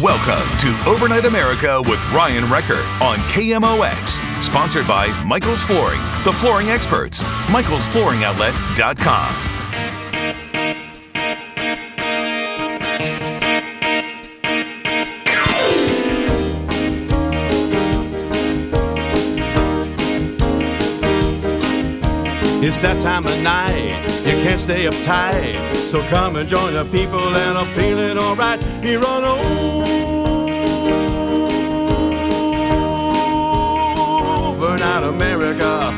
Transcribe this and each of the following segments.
Welcome to Overnight America with Ryan Wrecker on KMOX. Sponsored by Michael's Flooring, the flooring experts. Michael'sFlooringOutlet.com. It's that time of night, you can't stay uptight. So come and join the people that are feeling alright here on America.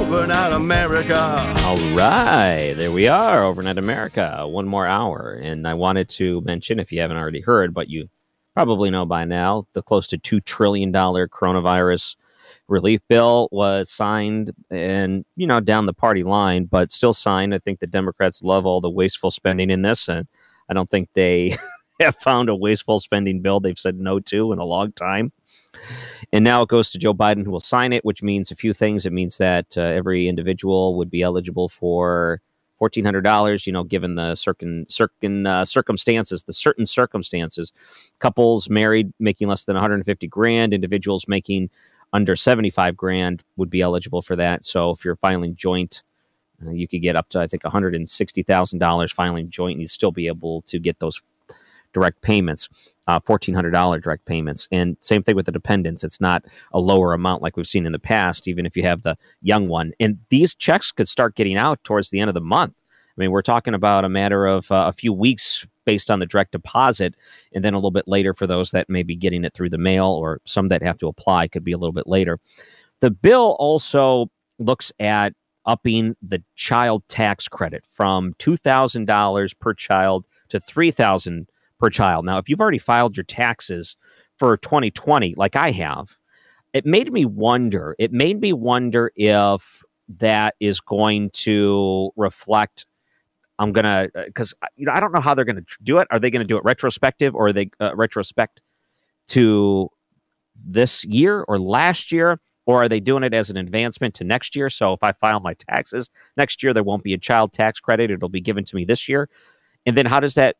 Overnight America. All right, there we are, Overnight America. One more hour. And I wanted to mention, if you haven't already heard, but you probably know by now, the close to $2 trillion coronavirus relief bill was signed and, you know, down the party line, but still signed. I think the Democrats love all the wasteful spending in this. And I don't think they have found a wasteful spending bill they've said no to in a long time. And now it goes to Joe Biden, who will sign it, which means a few things. It means that uh, every individual would be eligible for fourteen hundred dollars. You know, given the certain certain uh, circumstances, the certain circumstances, couples married making less than one hundred and fifty grand, individuals making under seventy five grand would be eligible for that. So if you're filing joint, uh, you could get up to I think one hundred and sixty thousand dollars filing joint, and you'd still be able to get those direct payments, uh, $1,400 direct payments. And same thing with the dependents. It's not a lower amount like we've seen in the past, even if you have the young one. And these checks could start getting out towards the end of the month. I mean, we're talking about a matter of uh, a few weeks based on the direct deposit, and then a little bit later for those that may be getting it through the mail or some that have to apply could be a little bit later. The bill also looks at upping the child tax credit from $2,000 per child to 3000 per child. Now, if you've already filed your taxes for 2020, like I have, it made me wonder. It made me wonder if that is going to reflect. I'm gonna because you know I don't know how they're gonna do it. Are they to do it retrospective or are they uh, retrospect to this year or last year? Or are they doing it as an advancement to next year? So if I file my taxes next year, there won't be a child tax credit. It'll be given to me this year. And then how does that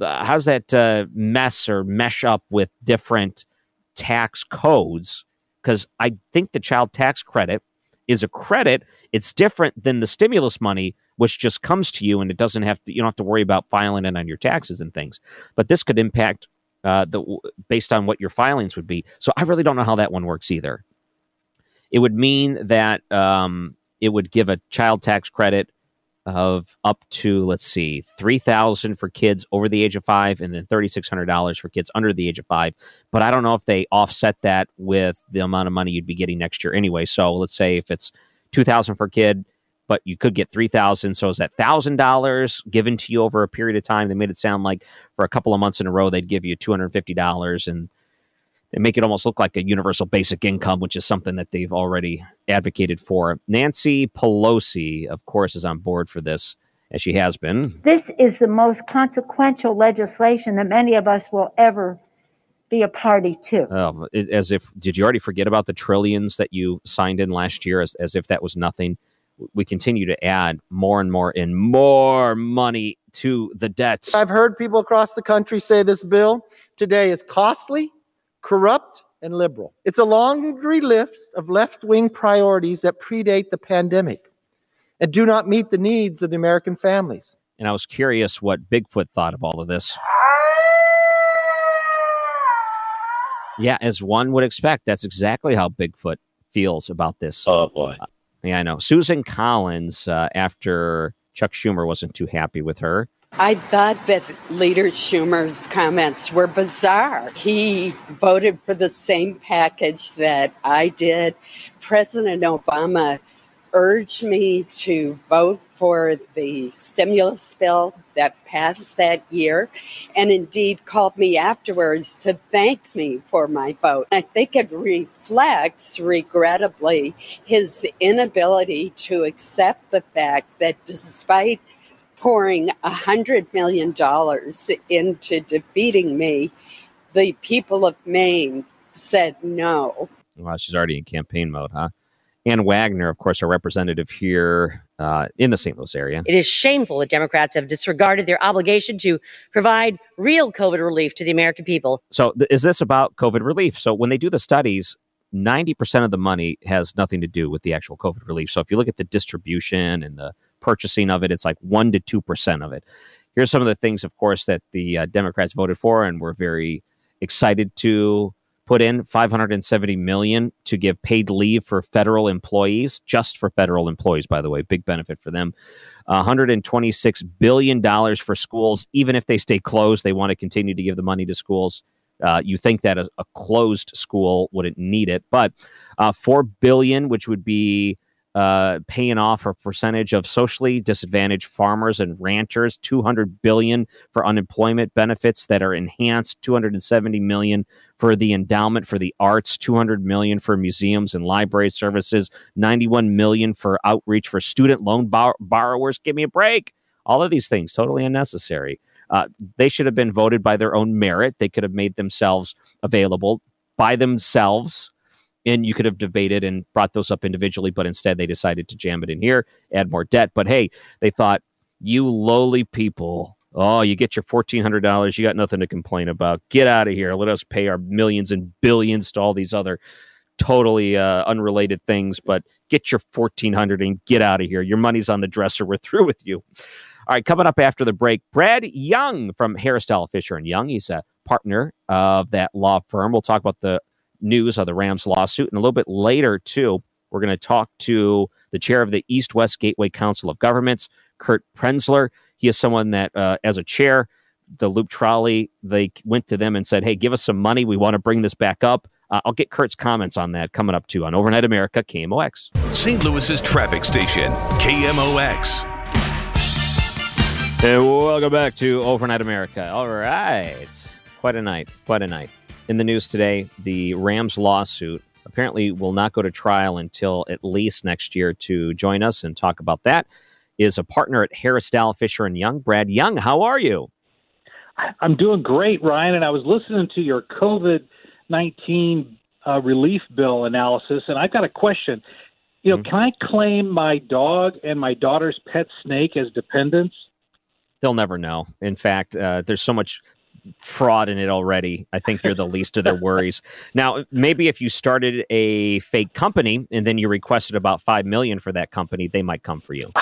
uh, how does that uh, mess or mesh up with different tax codes? Because I think the child tax credit is a credit. It's different than the stimulus money, which just comes to you and it doesn't have to. You don't have to worry about filing it on your taxes and things. But this could impact uh, the based on what your filings would be. So I really don't know how that one works either. It would mean that um, it would give a child tax credit of up to let's see 3000 for kids over the age of 5 and then $3600 for kids under the age of 5 but i don't know if they offset that with the amount of money you'd be getting next year anyway. So let's say if it's 2000 for kid but you could get 3000 so is that $1000 given to you over a period of time? They made it sound like for a couple of months in a row they'd give you $250 and they make it almost look like a universal basic income, which is something that they've already advocated for. Nancy Pelosi, of course, is on board for this, as she has been. This is the most consequential legislation that many of us will ever be a party to. Oh, as if, did you already forget about the trillions that you signed in last year, as, as if that was nothing? We continue to add more and more and more money to the debts. I've heard people across the country say this bill today is costly corrupt, and liberal. It's a laundry list of left wing priorities that predate the pandemic. and do not meet the needs of the American families. And I was curious what Bigfoot thought of all of this. Yeah, as one would expect, that's exactly how Bigfoot feels about this. Oh boy. Uh, yeah, I know. Susan Collins, uh, after Chuck Schumer wasn't too happy with her. I thought that Leader Schumer's comments were bizarre. He voted for the same package that I did. President Obama urged me to vote for the stimulus bill that passed that year, and indeed called me afterwards to thank me for my vote. I think it reflects, regrettably, his inability to accept the fact that despite pouring a $100 million into defeating me, the people of Maine said no. Well, she's already in campaign mode, huh? Ann Wagner, of course, a representative here uh, in the St. Louis area. It is shameful that Democrats have disregarded their obligation to provide real COVID relief to the American people. So, th- is this about COVID relief? So, when they do the studies, 90% of the money has nothing to do with the actual COVID relief. So, if you look at the distribution and the purchasing of it, it's like 1% to 2% of it. Here's some of the things, of course, that the uh, Democrats voted for and were very excited to put in. 570 million to give paid leave for federal employees just for federal employees by the way big benefit for them. 126 billion dollars for schools even if they stay closed they want to continue to give the money to schools. Uh, you think that a, a, closed school wouldn't need it but uh, 4 billion which would be uh, paying off a percentage of socially disadvantaged farmers and ranchers 200 billion for unemployment benefits that are enhanced 270 million for the endowment for the arts 200 million for museums and library services 91 million for outreach for student loan bar- borrowers. Give me a break. All of these things totally unnecessary. Uh, they should have been voted by their own merit. They could have made themselves available by themselves and you could have debated and brought those up individually, but instead they decided to jam it in here, add more debt. But hey, they thought, you lowly people, oh, you get your $1,400, you got nothing to complain about. Get out of here. Let us pay our millions and billions to all these other totally uh, unrelated things, but get your 1400 and get out of here. Your money's on the dresser. We're through with you. All right, coming up after the break, Brad Young from Dowell Fisher and Young. He's a partner of that law firm. We'll talk about the news of the Rams lawsuit. And a little bit later, too, we're going to talk to the chair of the East West Gateway Council of Governments, Kurt Prenzler. He is someone that, uh, as a chair, the Loop Trolley, they went to them and said, Hey, give us some money. We want to bring this back up. Uh, I'll get Kurt's comments on that coming up too on Overnight America, KMOX. St. Louis's traffic station, KMOX. And welcome back to Overnight America. All right. Quite a night. Quite a night in the news today, the Rams lawsuit apparently will not go to trial until at least next year. To join us and talk about that is a partner at Harris Dowell Fisher and Young, Brad Young. How are you? I'm doing great, Ryan. And I was listening to your COVID nineteen uh, relief bill analysis, and I've got a question. You know, mm-hmm. can I claim my dog and my daughter's pet snake as dependents? They'll never know. In fact, uh, there's so much fraud in it already. I think you're the least of their worries. Now, maybe if you started a fake company and then you requested about five million for that company, they might come for you.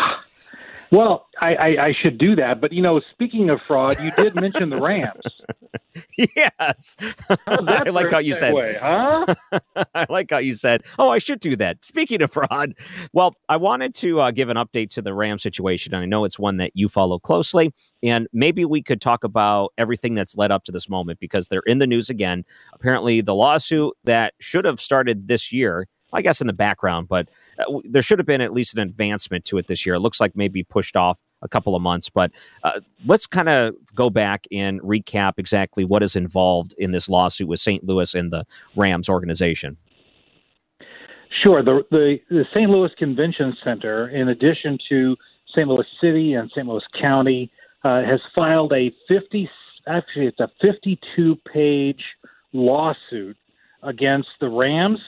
Well, I, I, I should do that. But, you know, speaking of fraud, you did mention the Rams. yes. I like how you said, huh? I like how you said, oh, I should do that. Speaking of fraud, well, I wanted to uh, give an update to the Ram situation. And I know it's one that you follow closely. And maybe we could talk about everything that's led up to this moment because they're in the news again. Apparently, the lawsuit that should have started this year I guess in the background, but uh, there should have been at least an advancement to it this year. It looks like maybe pushed off a couple of months, but uh, let's kind of go back and recap exactly what is involved in this lawsuit with St. Louis and the Rams organization. Sure. The, the, the St. Louis Convention Center, in addition to St. Louis City and St. Louis County, uh, has filed a 50, actually, it's a 52 page lawsuit against the Rams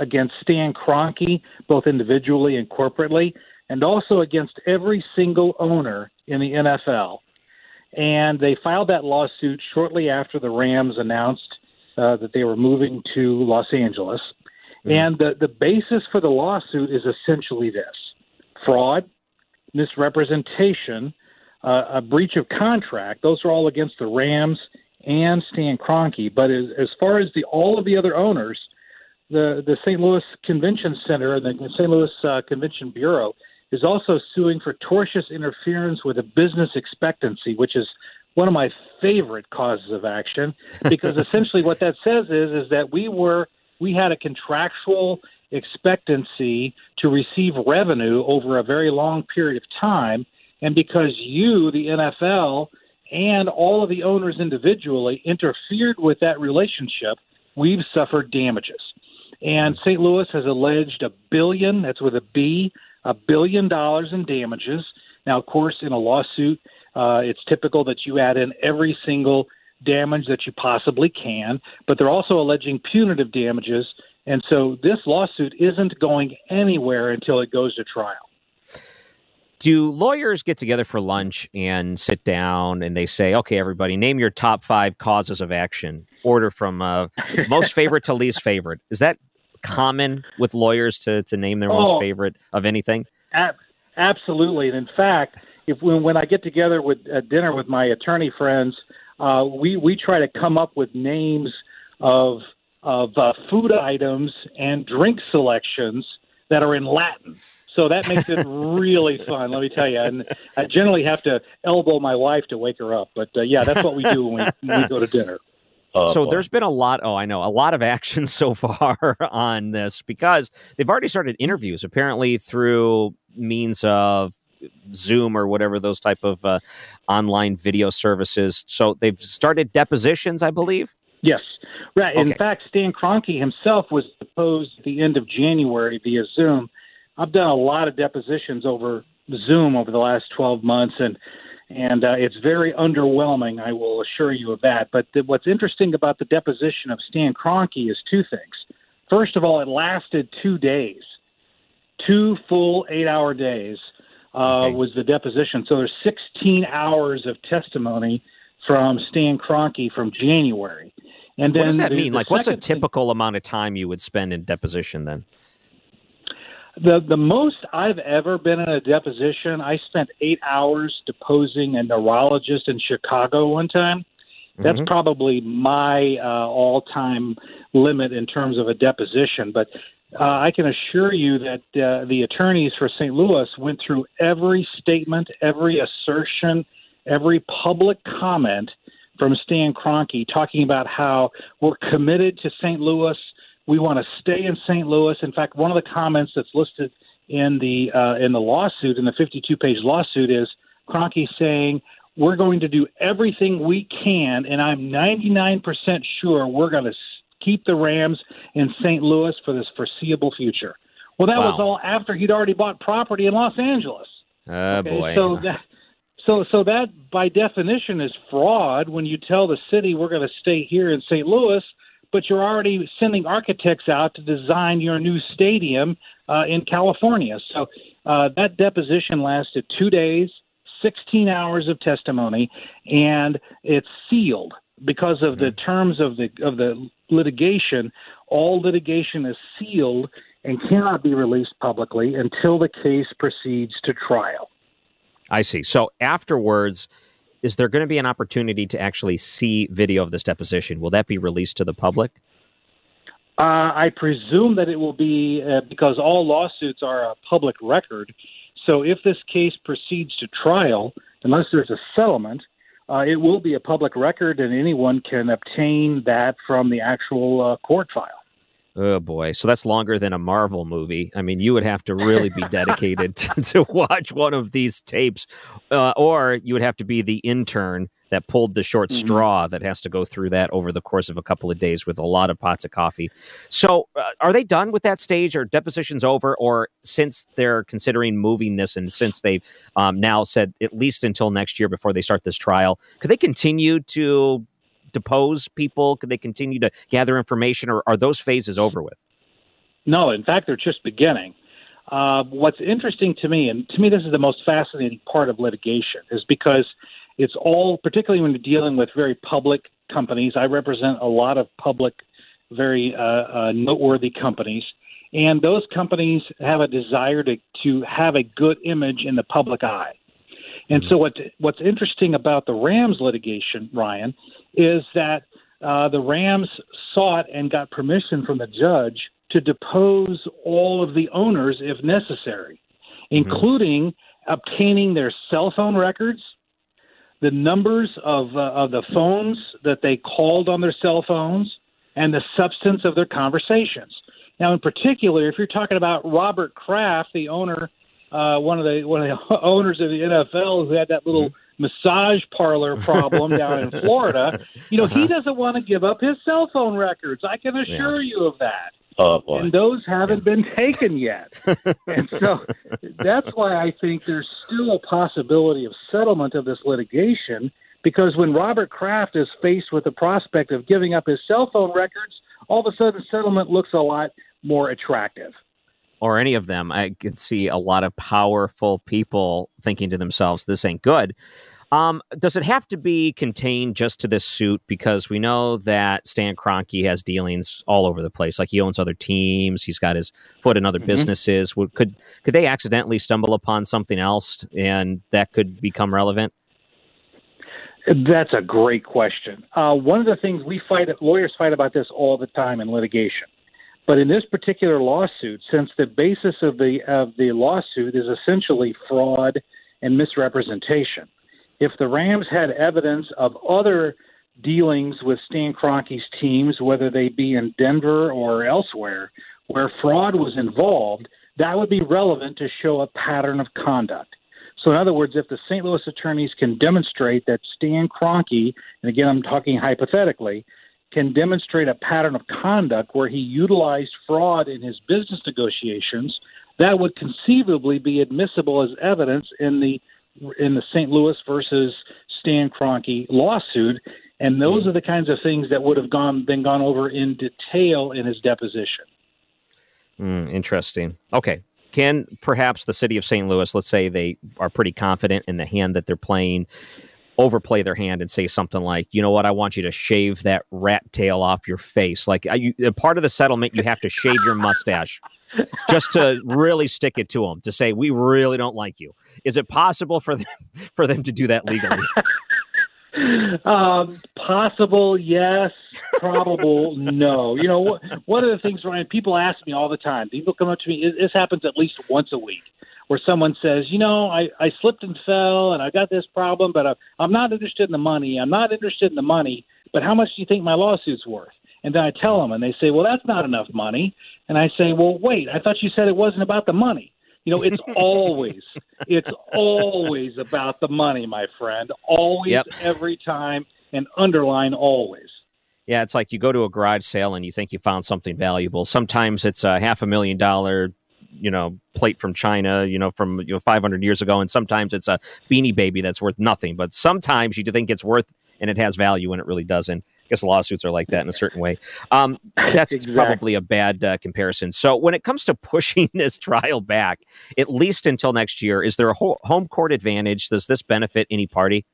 against Stan Kroenke, both individually and corporately, and also against every single owner in the NFL. And they filed that lawsuit shortly after the Rams announced uh, that they were moving to Los Angeles. Mm-hmm. And the, the basis for the lawsuit is essentially this fraud, misrepresentation, uh, a breach of contract. Those are all against the Rams and Stan Kroenke. But as, as far as the all of the other owners, the the St. Louis Convention Center and the St. Louis uh, Convention Bureau is also suing for tortious interference with a business expectancy, which is one of my favorite causes of action because essentially what that says is is that we were we had a contractual expectancy to receive revenue over a very long period of time and because you the NFL and all of the owners individually interfered with that relationship we've suffered damages and St. Louis has alleged a billion that's with a B a billion dollars in damages now of course in a lawsuit uh, it's typical that you add in every single damage that you possibly can, but they're also alleging punitive damages. And so this lawsuit isn't going anywhere until it goes to trial. Do lawyers get together for lunch and sit down and they say, okay, everybody, name your top five causes of action, order from uh, most favorite to least favorite? Is that common with lawyers to, to name their oh, most favorite of anything? Ab- absolutely. And in fact, if when, when I get together with at dinner with my attorney friends, uh, we we try to come up with names of of uh, food items and drink selections that are in Latin. So that makes it really fun, let me tell you. And I generally have to elbow my wife to wake her up. But uh, yeah, that's what we do when we, when we go to dinner. Oh, so there's been a lot. Oh, I know a lot of action so far on this because they've already started interviews. Apparently through means of Zoom or whatever those type of uh, online video services. So they've started depositions, I believe. Yes, right. Okay. In fact, Stan Kroenke himself was deposed at the end of January via Zoom. I've done a lot of depositions over Zoom over the last 12 months, and and uh, it's very underwhelming. I will assure you of that. But the, what's interesting about the deposition of Stan Kroenke is two things. First of all, it lasted two days, two full eight-hour days uh, okay. was the deposition. So there's 16 hours of testimony from Stan Kroenke from January. And then what does that the, mean? The like, what's a typical thing, amount of time you would spend in deposition then? The the most I've ever been in a deposition, I spent eight hours deposing a neurologist in Chicago one time. That's mm-hmm. probably my uh, all time limit in terms of a deposition. But uh, I can assure you that uh, the attorneys for St. Louis went through every statement, every assertion, every public comment from Stan Kroenke talking about how we're committed to St. Louis. We want to stay in St. Louis. In fact, one of the comments that's listed in the uh, in the lawsuit, in the 52-page lawsuit, is Kroenke saying we're going to do everything we can, and I'm 99% sure we're going to keep the Rams in St. Louis for this foreseeable future. Well, that wow. was all after he'd already bought property in Los Angeles. Oh okay? boy! So that so so that by definition is fraud when you tell the city we're going to stay here in St. Louis, but you're already sending architects out to design your new stadium uh, in California. So uh, that deposition lasted two days, 16 hours of testimony, and it's sealed because of the mm-hmm. terms of the of the litigation, all litigation is sealed and cannot be released publicly until the case proceeds to trial. I see. So afterwards, is there going to be an opportunity to actually see video of this deposition? Will that be released to the public? Uh, I presume that it will be uh, because all lawsuits are a public record. So if this case proceeds to trial, unless there's a settlement, uh, it will be a public record, and anyone can obtain that from the actual uh, court file. Oh boy, so that's longer than a Marvel movie. I mean, you would have to really be dedicated to, to, watch one of these tapes, uh, or you would have to be the intern that pulled the short mm-hmm. straw that has to go through that over the course of a couple of days with a lot of pots of coffee. So, uh, are they done with that stage? Or depositions over? Or since they're considering moving this, and since they've um, now said at least until next year before they start this trial, could they continue to depose people? Could they continue to gather information, or are those phases over with? No, in fact, they're just beginning. Uh, what's interesting to me, and to me, this is the most fascinating part of litigation, is because it's all, particularly when you're dealing with very public companies. I represent a lot of public, very uh, uh, noteworthy companies, and those companies have a desire to to have a good image in the public eye. And so what what's interesting about the Rams litigation, Ryan, is that uh, the Rams sought and got permission from the judge to depose all of the owners if necessary, including obtaining their cell phone records, the numbers of uh, of the phones that they called on their cell phones, and the substance of their conversations. Now, in particular, if you're talking about Robert Kraft, the owner, uh, one of the one of the owners of the NFL, who had that little massage parlor problem down in Florida, you know, he doesn't want to give up his cell phone records. I can assure you of that. Oh boy. And those haven't been taken yet. and so that's why I think there's still a possibility of settlement of this litigation because when Robert Kraft is faced with the prospect of giving up his cell phone records, all of a sudden settlement looks a lot more attractive. Or any of them, I could see a lot of powerful people thinking to themselves, "This ain't good." Um, does it have to be contained just to this suit? Because we know that Stan Kroenke has dealings all over the place. Like he owns other teams, he's got his foot in other Mhm. businesses. Would, could could they accidentally stumble upon something else, and that could become relevant? That's a great question. Uh, one of the things we fight, lawyers fight about this all the time in litigation. But in this particular lawsuit, since the basis of the of the lawsuit is essentially fraud and misrepresentation, if the Rams had evidence of other dealings with Stan Kroenke's teams, whether they be in Denver or elsewhere, where fraud was involved, that would be relevant to show a pattern of conduct. So, in other words, if the St. Louis attorneys can demonstrate that Stan Kroenke, and again, I'm talking hypothetically, can demonstrate a pattern of conduct where he utilized fraud in his business negotiations, that would conceivably be admissible as evidence in the in the St. Louis versus Stan Kroenke lawsuit, and those are the kinds of things that would have gone been gone over in detail in his deposition. Hmm, interesting. Okay. Can perhaps the city of St. Louis, let's say they are pretty confident in the hand that they're playing, overplay their hand and say something like, "You know what? I want you to shave that rat tail off your face." Like, you, part of the settlement, you have to shave your mustache just to really stick it to them to say, "We really don't like you." Is it possible for them for them to do that legally? Um, possible, yes. Probable, no. You know, one of the things, Ryan, people ask me all the time. People come up to me. This happens at least once a week, where someone says, "You know, I, I slipped and fell, and I got this problem, but I, I'm not interested in the money. I'm not interested in the money. But how much do you think my lawsuit's worth?" And then I tell them, and they say, "Well, that's not enough money." And I say, "Well, wait. I thought you said it wasn't about the money." You know, it's always, it's always about the money, my friend. Always, Yep. every time, and underline always. Yeah, it's like you go to a garage sale and you think you found something valuable. Sometimes it's a half a million dollar, you know, plate from China, you know, from you know 500 years ago, and sometimes it's a beanie baby that's worth nothing. But sometimes you think it's worth and it has value, and it really doesn't. I guess lawsuits are like that in a certain way. Um, that's Exactly. probably a bad uh, comparison. So when it comes to pushing this trial back, at least until next year, is there a ho- home court advantage? Does this benefit any party?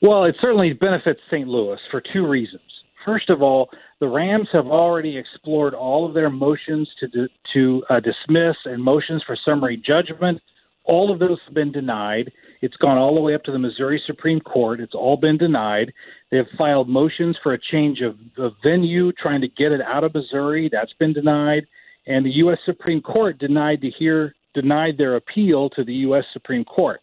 Well, it certainly benefits St. Louis for two reasons. First of all, the Rams have already explored all of their motions to to uh, dismiss and motions for summary judgment. All of those have been denied. It's gone all the way up to the Missouri Supreme Court. It's all been denied. They have filed motions for a change of, of venue, trying to get it out of Missouri. That's been denied. And the U.S. Supreme Court denied to hear denied their appeal to the U.S. Supreme Court.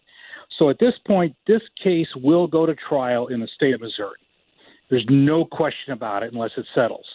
So at this point, this case will go to trial in the state of Missouri. There's no question about it unless it settles.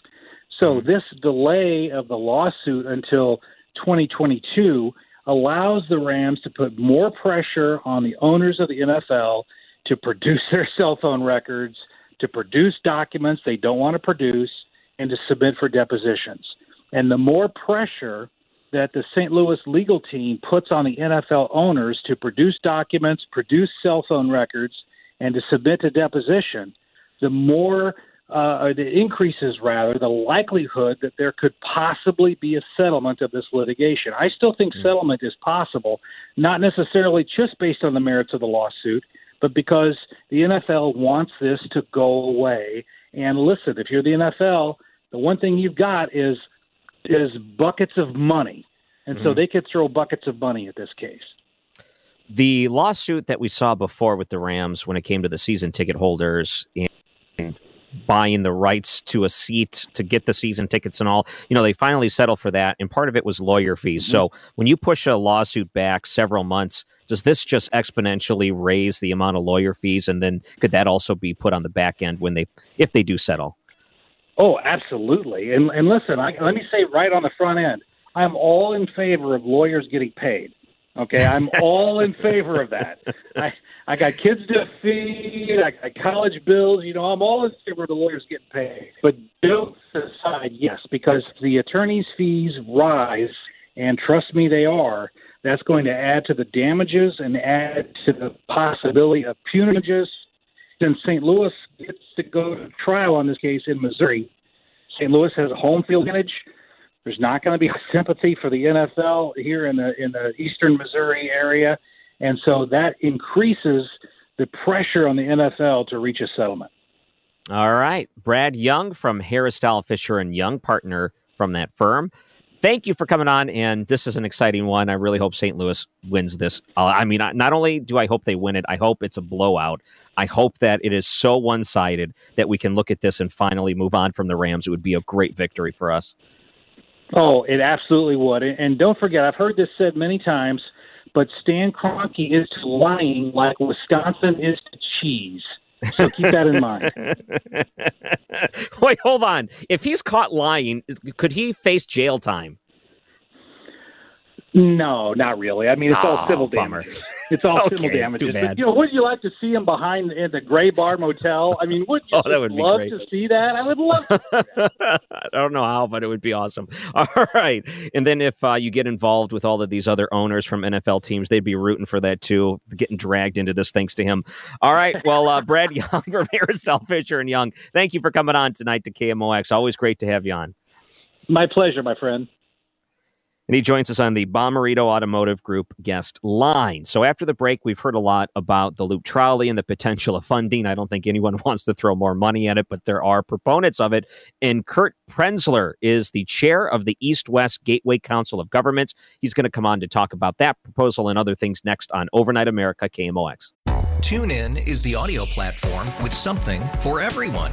So hmm. this delay of the lawsuit until 2022 allows the Rams to put more pressure on the owners of the NFL to produce their cell phone records, to produce documents they don't want to produce, and to submit for depositions. And the more pressure that the St. Louis legal team puts on the NFL owners to produce documents, produce cell phone records, and to submit to deposition, the more uh, or the increases rather the likelihood that there could possibly be a settlement of this litigation. I still think settlement is possible, not necessarily just based on the merits of the lawsuit, but because the NFL wants this to go away. And listen, if you're the NFL, the one thing you've got is is buckets of money, and so Mhm. they could throw buckets of money at this case. The lawsuit that we saw before with the Rams when it came to the season ticket holders buying the rights to a seat to get the season tickets and all, you know, they finally settled for that. And part of it was lawyer fees. Mm-hmm. So when you push a lawsuit back several months, does this just exponentially raise the amount of lawyer fees? And then could that also be put on the back end when they, if they do settle? Oh, absolutely. And and listen, I, let me say right on the front end, I'm all in favor of lawyers getting paid. Okay, I'm all in favor of that. I I got kids to feed, I got college bills. You know, I'm all in favor of the lawyers getting paid. But jokes aside, yes, because the attorney's fees rise, and trust me, they are. That's going to add to the damages and add to the possibility of punitives. Then St. Louis gets to go to trial on this case in Missouri. St. Louis has a home field advantage. There's not going to be sympathy for the NFL here in the in the eastern Missouri area, and so that increases the pressure on the NFL to reach a settlement. All right. Brad Young from Harris Dowell Fisher and Young, partner from that firm. Thank you for coming on. And this is an exciting one. I really hope St. Louis wins this. Uh, I mean, not only do I hope they win it, I hope it's a blowout. I hope that it is so one sided that we can look at this and finally move on from the Rams. It would be a great victory for us. Oh, it absolutely would. And don't forget, I've heard this said many times, but Stan Kroenke is to lying like Wisconsin is to cheese. So keep that in mind. Wait, hold on. If he's caught lying, could he face jail time? No, not really. I mean, it's all Oh, civil bummer. damages. It's all civil Okay, damages. too But, you know, would you like to see him behind in the Gray Bar Motel? I mean, would you Oh, that would love to see that? I would love. To. I don't know how, but it would be awesome. All right. And then if uh, you get involved with all of these other owners from NFL teams, they'd be rooting for that too, getting dragged into this thanks to him. All right. Well, uh, Brad Young from Harris-Dowell Fisher and Young, thank you for coming on tonight to KMOX. Always great to have you on. My pleasure, my friend. And he joins us on the Bommarito Automotive Group guest line. So after the break, we've heard a lot about the loop trolley and the potential of funding. I don't think anyone wants to throw more money at it, but there are proponents of it. And Kurt Prenzler is the chair of the East West Gateway Council of Governments. He's going to come on to talk about that proposal and other things next on Overnight America KMOX. TuneIn is the audio platform with something for everyone.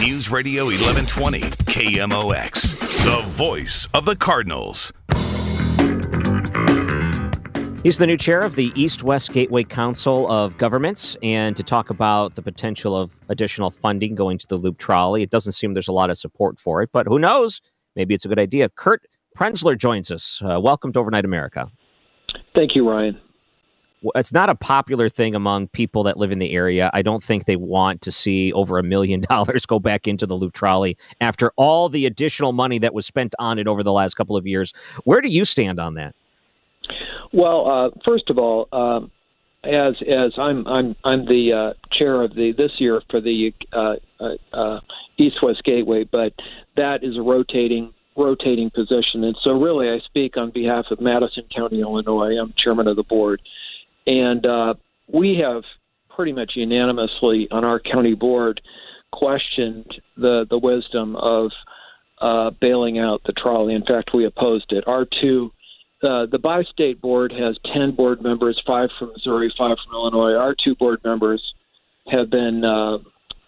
News Radio 1120, KMOX, the voice of the Cardinals. He's the new chair of the East West Gateway Council of Governments. And to talk about the potential of additional funding going to the loop trolley, it doesn't seem there's a lot of support for it, but who knows? Maybe it's a good idea. Kurt Prenzler joins us. Uh, welcome to Overnight America. Thank you, Ryan. It's not a popular thing among people that live in the area. I don't think they want to see over a million dollars go back into the loop trolley after all the additional money that was spent on it over the last couple of years. Where do you stand on that? Well, uh, first of all, um, as as I'm I'm I'm the uh, chair of the this year for the uh, uh, uh, East West Gateway, but that is a rotating rotating position, and so really I speak on behalf of Madison County, Illinois. I'm chairman of the board, and uh, we have pretty much unanimously on our county board questioned the the wisdom of uh, bailing out the trolley. In fact, we opposed it. Our two uh, the bi-state board has 10 board members, five from Missouri, five from Illinois. Our two board members have been uh,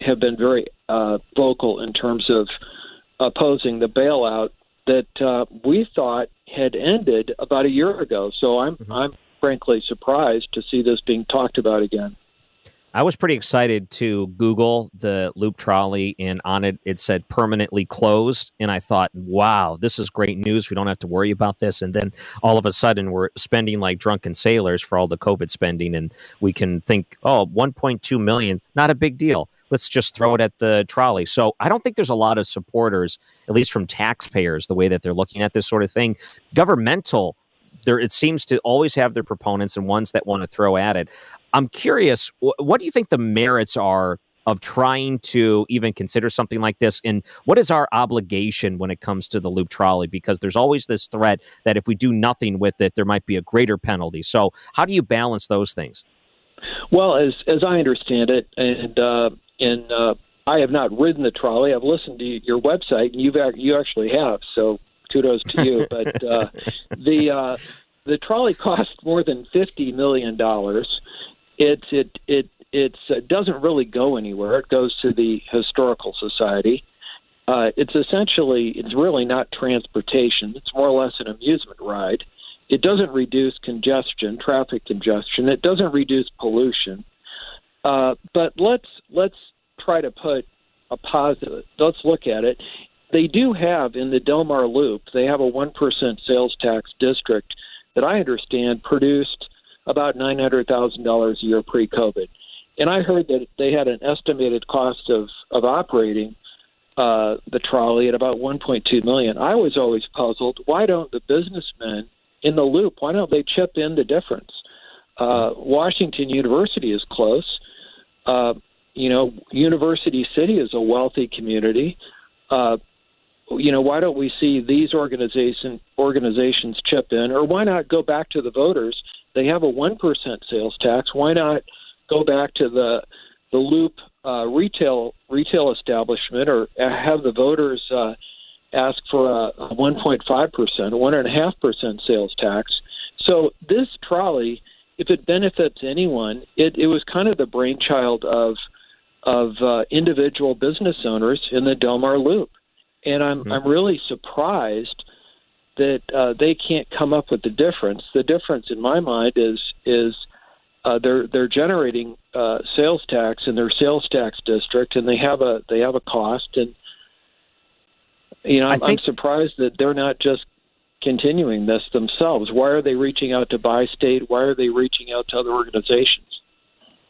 have been very uh, vocal in terms of opposing the bailout that uh, we thought had ended about a year ago. So I'm Mm-hmm. I'm frankly surprised to see this being talked about again. I was pretty excited to Google the loop trolley, and on it it said permanently closed. And I thought, wow, this is great news. We don't have to worry about this. And then all of a sudden, we're spending like drunken sailors for all the COVID spending, and we can think, oh, 1.2 million, not a big deal. Let's just throw it at the trolley. So I don't think there's a lot of supporters, at least from taxpayers, the way that they're looking at this sort of thing. Governmental there it seems to always have their proponents and ones that want to throw at it. I'm curious, wh- what do you think the merits are of trying to even consider something like this? And what is our obligation when it comes to the loop trolley? Because there's always this threat that if we do nothing with it, there might be a greater penalty. So, how do you balance those things? Well, as as I understand it, and uh, and uh, I have not ridden the trolley. I've listened to your website, and you've you actually have. So kudos to you. but uh, the uh, the trolley costs more than fifty million dollars. It's it it it's uh, doesn't really go anywhere. It goes to the historical society. Uh, it's essentially it's really not transportation. It's more or less an amusement ride. It doesn't reduce congestion, traffic congestion. It doesn't reduce pollution. Uh, but let's let's try to put a positive. Let's look at it. They do have in the Delmar Loop. They have a one percent sales tax district that I understand produced about nine hundred thousand dollars a year pre-COVID. And I heard that they had an estimated cost of of operating uh, the trolley at about 1.2 million. I was always puzzled. Why don't the businessmen in the loop? Why don't they chip in the difference? Uh, Washington University is close. Uh, you know, University City is a wealthy community. Uh, you know, why don't we see these organization organizations chip in, or why not go back to the voters? They have a one percent sales tax. Why not go back to the the loop uh, retail retail establishment, or have the voters uh, ask for a, a 1.5 percent, one and a half percent sales tax? So this trolley, if it benefits anyone, it, it was kind of the brainchild of of uh, individual business owners in the Delmar Loop, and I'm I'm really surprised that uh, they can't come up with the difference. The difference, in my mind, is is uh, they're they're generating uh, sales tax in their sales tax district, and they have a they have a cost, and you know I'm, think- I'm surprised that they're not just continuing this themselves. Why are they reaching out to Bi-State? Why are they reaching out to other organizations?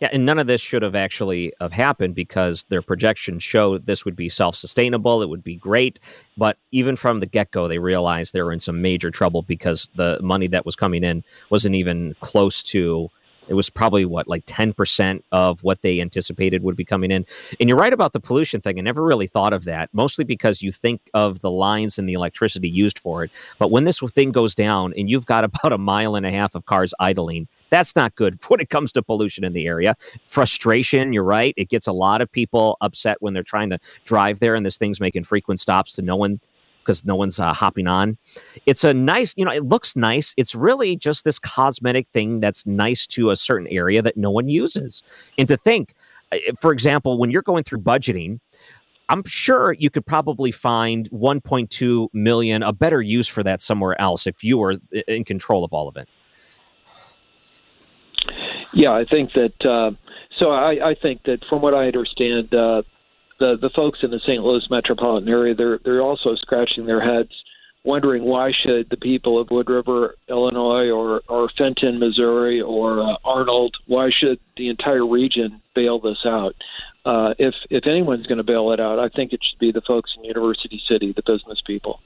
Yeah, and none of this should have actually have happened because their projections showed this would be self-sustainable. It would be great, but even from the get-go, they realized they were in some major trouble because the money that was coming in wasn't even close to. It was probably what like ten percent of what they anticipated would be coming in. And you're right about the pollution thing. I never really thought of that, mostly because you think of the lines and the electricity used for it. But when this thing goes down and you've got about a mile and a half of cars idling, that's not good when it comes to pollution in the area. Frustration, you're right. It gets a lot of people upset when they're trying to drive there and this thing's making frequent stops to no one because no one's uh, hopping on. It's a nice, you know, it looks nice. It's really just this cosmetic thing that's nice to a certain area that no one uses. And to think, uh, for example, when you're going through budgeting, I'm sure you could probably find 1.2 million a better use for that somewhere else if you were in control of all of it. Yeah, I think that. Uh, so I, I think that from what I understand, uh, the the folks in the St. Louis metropolitan area they're they're also scratching their heads, wondering why should the people of Wood River, Illinois, or or Fenton, Missouri, or uh, Arnold, why should the entire region bail this out? Uh, if if anyone's going to bail it out, I think it should be the folks in University City, the business people.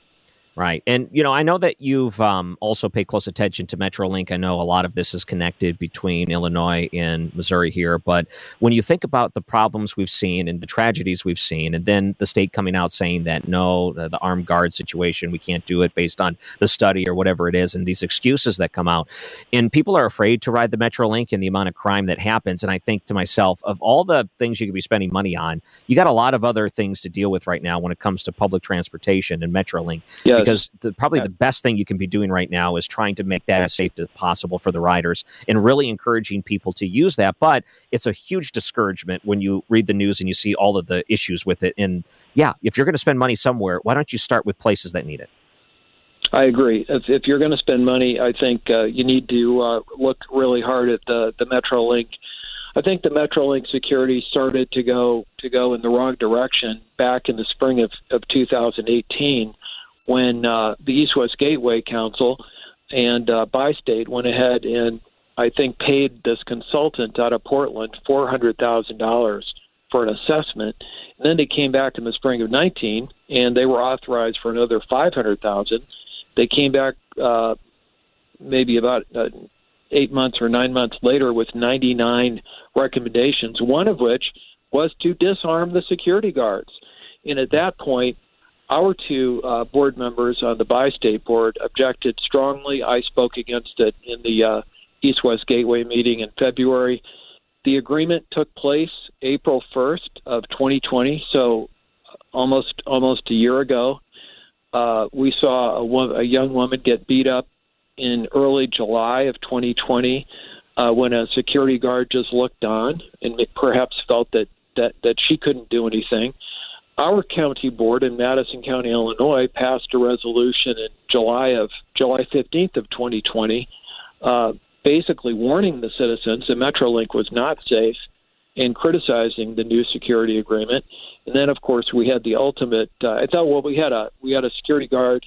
Right. And, you know, I know that you've um, also paid close attention to Metrolink. I know a lot of this is connected between Illinois and Missouri here. But when you think about the problems we've seen and the tragedies we've seen, and then the state coming out saying that no, the, the armed guard situation, we can't do it based on the study or whatever it is, and these excuses that come out. And people are afraid to ride the Metrolink and the amount of crime that happens. And I think to myself, of all the things you could be spending money on, you got a lot of other things to deal with right now when it comes to public transportation and Metrolink Yes. Because the, probably the best thing you can be doing right now is trying to make that as safe as possible for the riders and really encouraging people to use that. But it's a huge discouragement when you read the news and you see all of the issues with it. And yeah, if you're going to spend money somewhere, why don't you start with places that need it? I agree. If, if you're going to spend money, I think uh, you need to uh, look really hard at the the MetroLink. I think the MetroLink security started to go to go in the wrong direction back in the spring of, of 2018 when uh, the East West Gateway Council and uh, Bi-State went ahead and I think paid this consultant out of Portland four hundred thousand dollars for an assessment. And then they came back in the spring of 19 and they were authorized for another 500,000 they came back uh, maybe about uh, eight months or nine months later with 99 recommendations, one of which was to disarm the security guards. And at that point, our two uh, board members on the Bi-State board objected strongly. I spoke against it in the uh, East West Gateway meeting in February. The agreement took place April 1st of 2020, so almost almost a year ago uh, we saw a, a young woman get beat up in early July of 2020 uh, when a security guard just looked on and perhaps felt that, that, that she couldn't do anything. Our county board in Madison County, Illinois, passed a resolution in July of July 15th of 2020, uh, basically warning the citizens that MetroLink was not safe and criticizing the new security agreement. And then, of course, we had the ultimate. Uh, I thought, well, we had a we had a security guard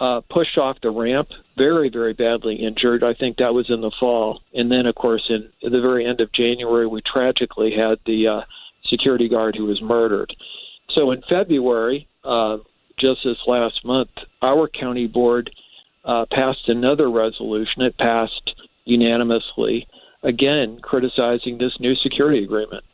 uh, pushed off the ramp, very very badly injured. I think that was in the fall. And then, of course, in the very end of January, we tragically had the uh, security guard who was murdered. So in February, uh, just this last month, our county board uh, passed another resolution. It passed unanimously, again criticizing this new security agreement.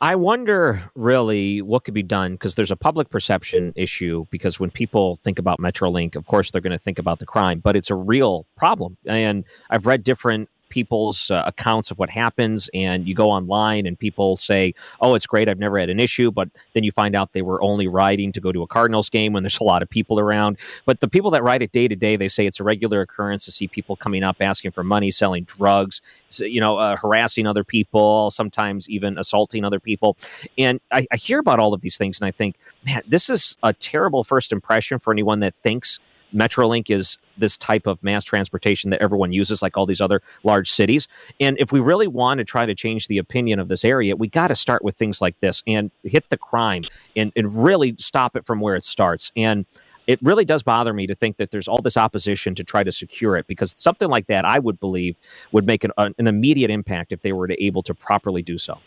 I wonder really what could be done because there's a public perception issue. Because when people think about Metrolink, of course, they're going to think about the crime, but it's a real problem. And I've read different people's uh, accounts of what happens and you go online and people say oh it's great i've never had an issue but then you find out they were only riding to go to a cardinals game when there's a lot of people around. But the people that ride it day to day they say it's a regular occurrence to see people coming up asking for money selling drugs you know uh, harassing other people sometimes even assaulting other people. And I, I hear about all of these things and i think man this is a terrible first impression for anyone that thinks Metrolink is this type of mass transportation that everyone uses, like all these other large cities. And if we really want to try to change the opinion of this area, we got to start with things like this and hit the crime and, and really stop it from where it starts. And it really does bother me to think that there's all this opposition to try to secure it because something like that, I would believe, would make an, an immediate impact if they were to able to properly do so.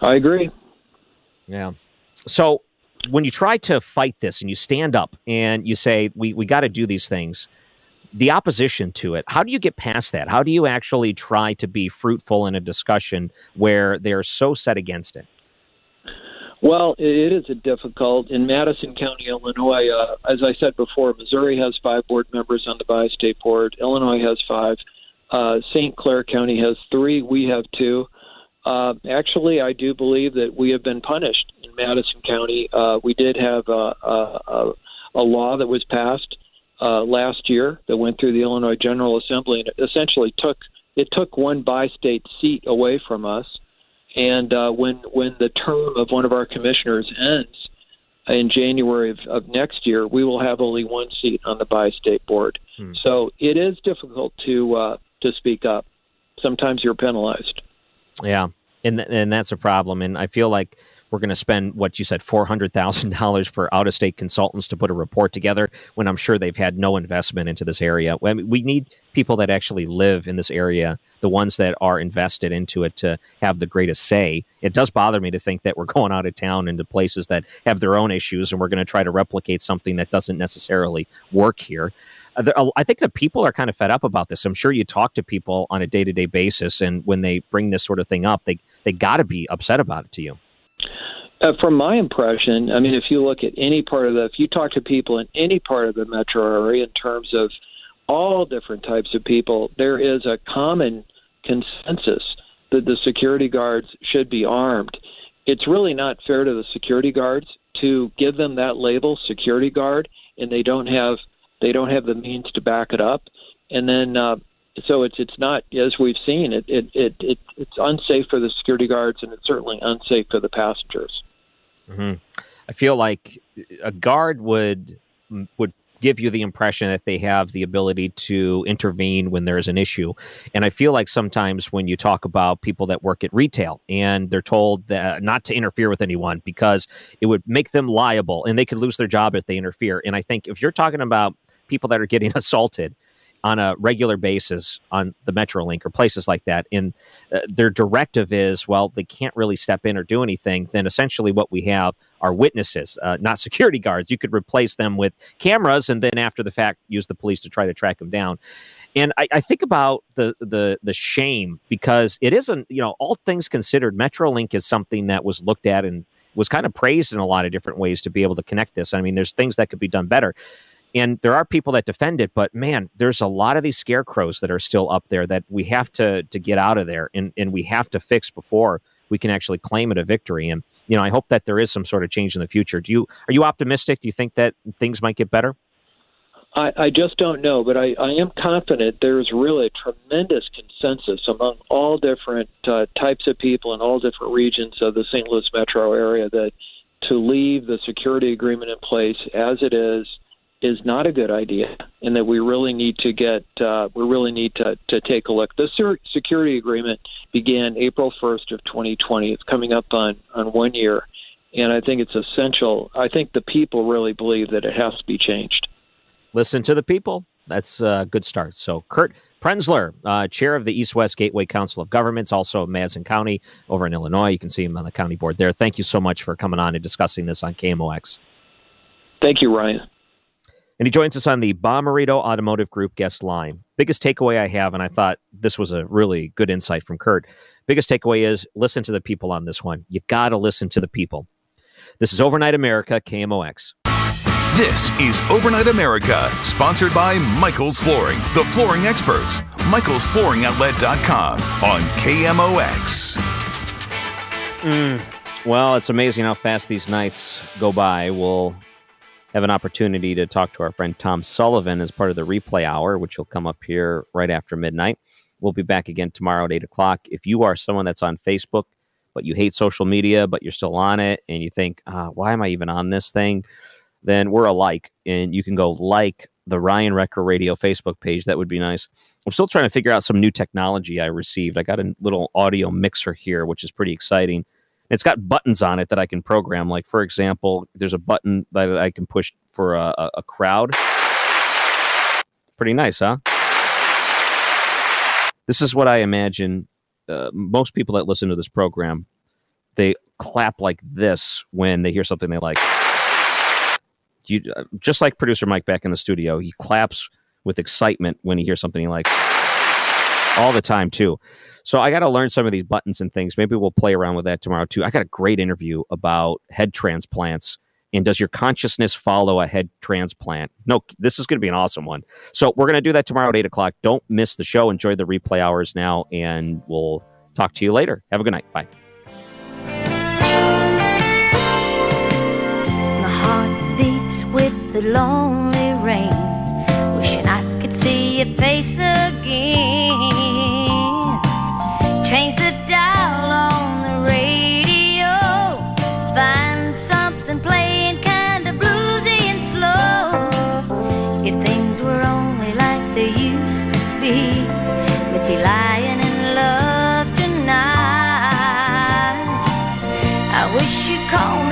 I agree. Yeah. So when you try to fight this and you stand up and you say we we got to do these things the opposition to it how do you get past that how do you actually try to be fruitful in a discussion where they're so set against it well, it is a difficult in Madison County, Illinois. Uh, as I said before, Missouri has five board members on the bi-state board. Illinois has five. Uh, St. Clair County has three. We have two. Uh, actually, I do believe that we have been punished Madison County. Uh, we did have a, a, a law that was passed uh, last year that went through the Illinois General Assembly and it essentially took it took one bi-state seat away from us. And uh, when when the term of one of our commissioners ends in January of, of next year, we will have only one seat on the bi-state board. Hmm. So it is difficult to uh, to speak up. Sometimes you're penalized. Yeah, and th- and that's a problem. And I feel like we're going to spend what you said four hundred thousand dollars for out of state consultants to put a report together when I'm sure they've had no investment into this area. I mean, we need people that actually live in this area, the ones that are invested into it to have the greatest say. It does bother me to think that we're going out of town into places that have their own issues, and we're going to try to replicate something that doesn't necessarily work here. Uh, I think that people are kind of fed up about this. I'm sure you talk to people on a day to day basis, and when they bring this sort of thing up, they they got to be upset about it to you. Uh, from my impression, I mean, if you look at any part of the, if you talk to people in any part of the metro area in terms of all different types of people, there is a common consensus that the security guards should be armed. It's really not fair to the security guards to give them that label, security guard, and they don't have they don't have the means to back it up. And then uh, so it's it's not as we've seen it, it it it it's unsafe for the security guards and it's certainly unsafe for the passengers. Mm-hmm. I feel like a guard would would give you the impression that they have the ability to intervene when there is an issue. And I feel like sometimes when you talk about people that work at retail and they're told that not to interfere with anyone because it would make them liable and they could lose their job if they interfere. And I think if you're talking about people that are getting assaulted on a regular basis on the Metrolink or places like that, and uh, their directive is, well, they can't really step in or do anything, then essentially what we have are witnesses, uh, not security guards. You could replace them with cameras, and then after the fact, use the police to try to track them down. And I, I think about the the the shame because it isn't, you know, all things considered, Metrolink is something that was looked at and was kind of praised in a lot of different ways to be able to connect this. I mean, there's things that could be done better and there are people that defend it but man there's a lot of these scarecrows that are still up there that we have to to get out of there and and we have to fix before we can actually claim it a victory. And you know i hope that there is some sort of change in the future. Do you are you optimistic? Do you think that things might get better? I, I just don't know, but I, I am confident there's really a tremendous consensus among all different uh, types of people in all different regions of the St. Louis metro area that to leave the security agreement in place as it is is not a good idea, and that we really need to get uh, we really need to to take a look. The security agreement began April 1st of 2020. It's coming up on on one year, and I think it's essential. I think the people really believe that it has to be changed. Listen to the people. That's a good start. So, Kurt Prenzler, uh, chair of the East West Gateway Council of Governments, also of Madison County over in Illinois. You can see him on the county board there. Thank you so much for coming on and discussing this on KMOX. Thank you, Ryan. And he joins us on the Bommarito Automotive Group guest line. Biggest takeaway I have, and I thought this was a really good insight from Kurt. Biggest takeaway is listen to the people on this one. You got to listen to the people. This is Overnight America, KMOX. This is Overnight America, sponsored by Michael's Flooring, the flooring experts. Michael'sFlooringOutlet.com on KMOX. Mm, well, it's amazing how fast these nights go by. We'll have an opportunity to talk to our friend Tom Sullivan as part of the replay hour, which will come up here right after midnight. We'll be back again tomorrow at 8 o'clock. If you are someone that's on Facebook, but you hate social media, but you're still on it, and you think, uh, why am I even on this thing? Then we're alike, and you can go like the Ryan Wrecker Radio Facebook page. That would be nice. I'm still trying to figure out some new technology I received. I got a little audio mixer here, which is pretty exciting. It's got buttons on it that I can program. Like, for example, there's a button that I can push for a, a, crowd. Pretty nice, huh? This is what I imagine uh, most people that listen to this program they clap like this when they hear something they like. You uh, just like producer Mike back in the studio, he claps with excitement when he hears something he likes all the time too. So I got to learn some of these buttons and things. Maybe we'll play around with that tomorrow too. I got a great interview about head transplants and does your consciousness follow a head transplant? No, this is going to be an awesome one. So we're going to do that tomorrow at eight o'clock. Don't miss the show. Enjoy the replay hours now, and we'll talk to you later. Have a good night. Bye. My heart beats with the lonely rain, wishing I could see your face again. Call